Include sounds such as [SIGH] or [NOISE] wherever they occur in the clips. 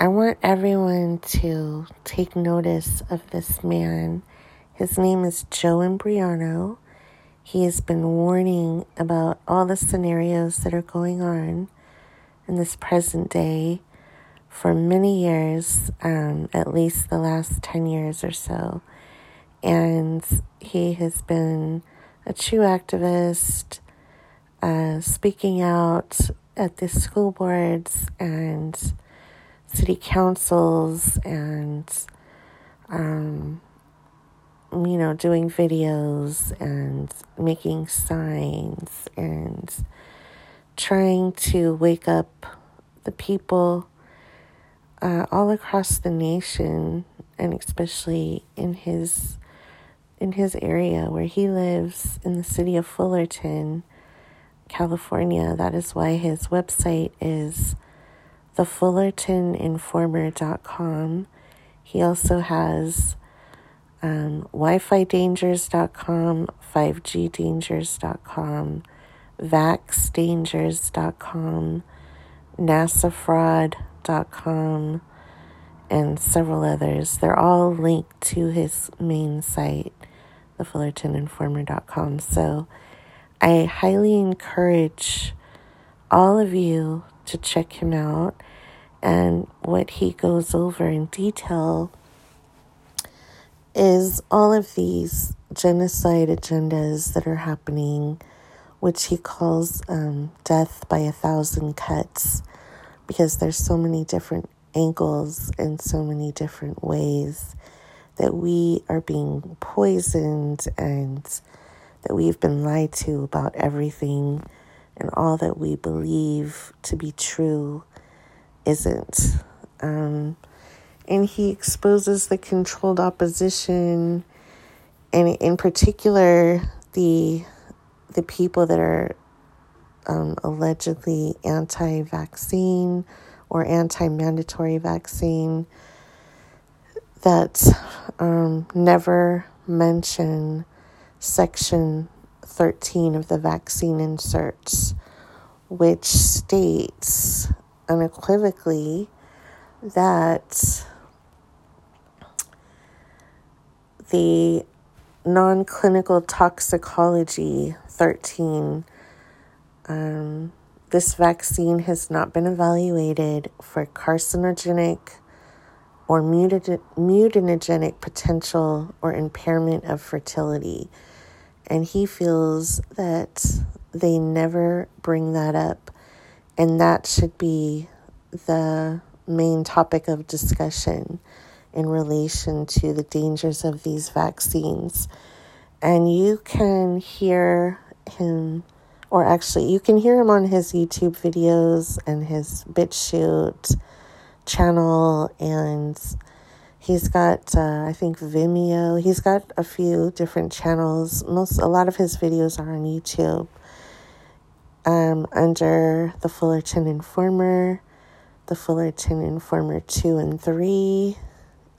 I want everyone to take notice of this man. His name is Joe Imbriano. He has been warning about all the scenarios that are going on in this present day for many years, um, at least the last 10 years or so. And he has been a true activist, uh, speaking out at the school boards and city councils and, um, you know, doing videos and making signs and trying to wake up the people uh, all across the nation and especially in his in his area where he lives in the city of Fullerton, California. That is why his website is thefullertoninformer.com. He also has um, wi-fi-dangers.com, 5gdangers.com, vaxdangers.com, nasafraud.com, and several others. They're all linked to his main site, thefullertoninformer.com. So I highly encourage all of you to check him out and what he goes over in detail is all of these genocide agendas that are happening, which he calls um, death by a thousand cuts, because there's so many different angles and so many different ways that we are being poisoned and that we've been lied to about everything and all that we believe to be true isn't. Um, and he exposes the controlled opposition, and in particular, the the people that are um, allegedly anti-vaccine or anti-mandatory vaccine that um, never mention Section 13 of the vaccine inserts, which states unequivocally that the non clinical toxicology 13, um, this vaccine has not been evaluated for carcinogenic or mutagenic potential or impairment of fertility. And he feels that they never bring that up. And that should be the main topic of discussion in relation to the dangers of these vaccines. And you can hear him, or actually, you can hear him on his YouTube videos and his BitChute channel. And he's got, uh, I think, Vimeo. He's got a few different channels. Most, a lot of his videos are on YouTube um, under the Fullerton Informer the Fullerton Informer 2 and 3.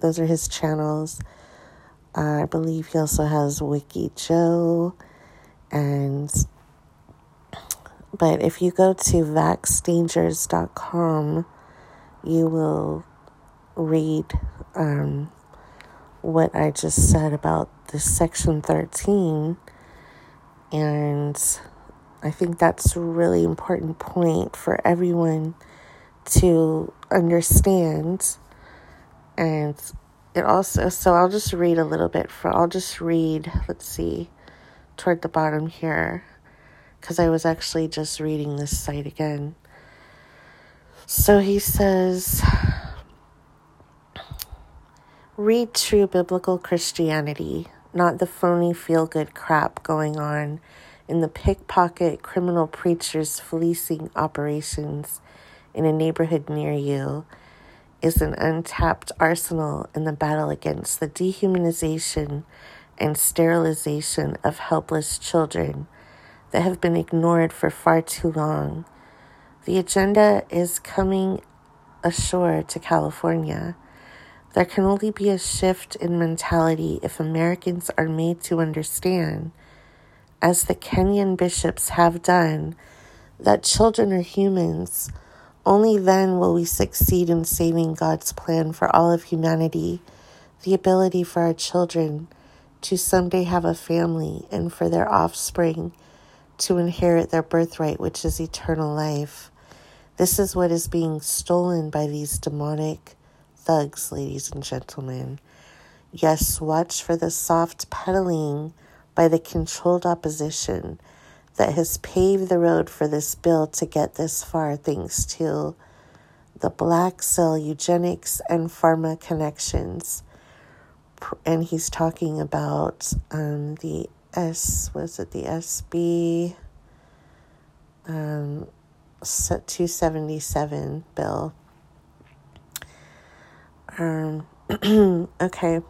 Those are his channels. Uh, I believe he also has Wiki Joe. And, but if you go to vaxdangers.com, you will read um, what I just said about this section 13. And I think that's a really important point for everyone to understand. And it also, so I'll just read a little bit for, I'll just read, let's see, toward the bottom here, because I was actually just reading this site again. So he says, read true biblical Christianity, not the phony feel good crap going on in the pickpocket criminal preachers fleecing operations in a neighborhood near you is an untapped arsenal in the battle against the dehumanization and sterilization of helpless children that have been ignored for far too long. The agenda is coming ashore to California. There can only be a shift in mentality if Americans are made to understand, as the Kenyan bishops have done, that children are humans Only then will we succeed in saving God's plan for all of humanity, the ability for our children to someday have a family and for their offspring to inherit their birthright, which is eternal life. This is what is being stolen by these demonic thugs, ladies and gentlemen. Yes, watch for the soft peddling by the controlled opposition that has paved the road for this bill to get this far, thanks to the black cell eugenics and pharma connections. And he's talking about um, the S, was it the SB um, 277 bill? Um, [CLEARS THROAT] okay.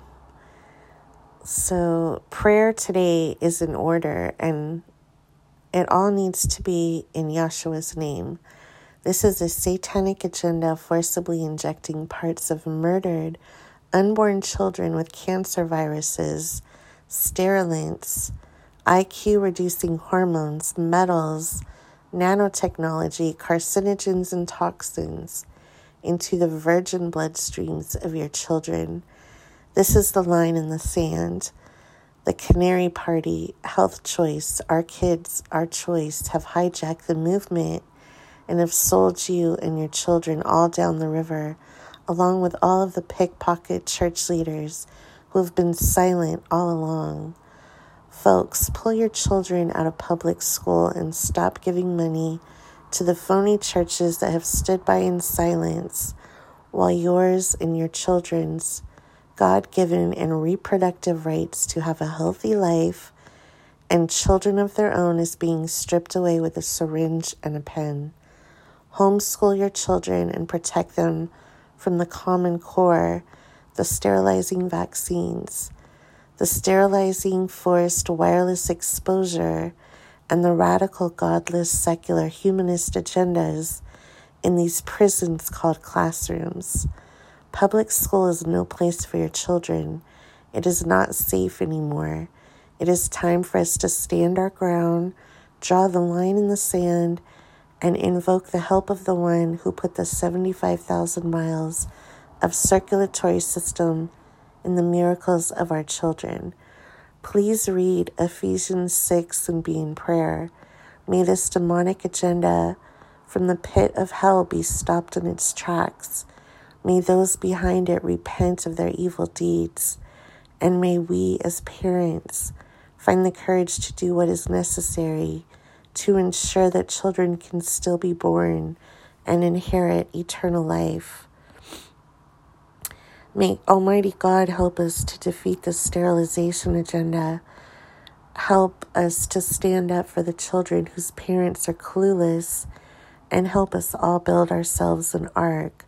So, prayer today is in order, and it all needs to be in Yahshua's name. This is a satanic agenda forcibly injecting parts of murdered unborn children with cancer viruses, sterilants, IQ reducing hormones, metals, nanotechnology, carcinogens, and toxins into the virgin bloodstreams of your children. This is the line in the sand. The Canary Party, Health Choice, Our Kids, Our Choice have hijacked the movement and have sold you and your children all down the river, along with all of the pickpocket church leaders who have been silent all along. Folks, pull your children out of public school and stop giving money to the phony churches that have stood by in silence while yours and your children's God given and reproductive rights to have a healthy life and children of their own is being stripped away with a syringe and a pen. Homeschool your children and protect them from the common core, the sterilizing vaccines, the sterilizing forced wireless exposure, and the radical, godless, secular, humanist agendas in these prisons called classrooms. Public school is no place for your children. It is not safe anymore. It is time for us to stand our ground, draw the line in the sand, and invoke the help of the one who put the 75,000 miles of circulatory system in the miracles of our children. Please read Ephesians 6 and be in prayer. May this demonic agenda from the pit of hell be stopped in its tracks. May those behind it repent of their evil deeds, and may we as parents find the courage to do what is necessary to ensure that children can still be born and inherit eternal life. May Almighty God help us to defeat the sterilization agenda. Help us to stand up for the children whose parents are clueless, and help us all build ourselves an ark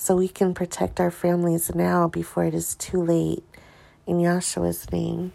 so we can protect our families now before it is too late. In Yahshua's name.